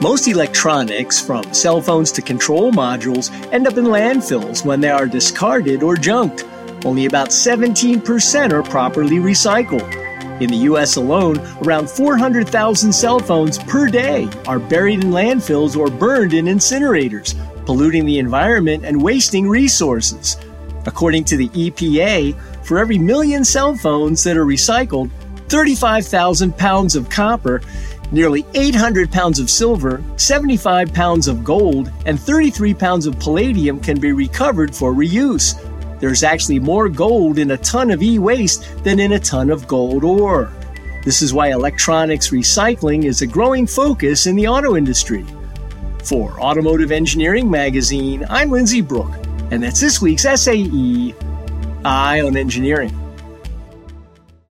Most electronics, from cell phones to control modules, end up in landfills when they are discarded or junked. Only about 17% are properly recycled. In the US alone, around 400,000 cell phones per day are buried in landfills or burned in incinerators, polluting the environment and wasting resources. According to the EPA, for every million cell phones that are recycled, 35,000 pounds of copper, nearly 800 pounds of silver, 75 pounds of gold, and 33 pounds of palladium can be recovered for reuse. There's actually more gold in a ton of e waste than in a ton of gold ore. This is why electronics recycling is a growing focus in the auto industry. For Automotive Engineering Magazine, I'm Lindsay Brooke, and that's this week's SAE Eye on Engineering.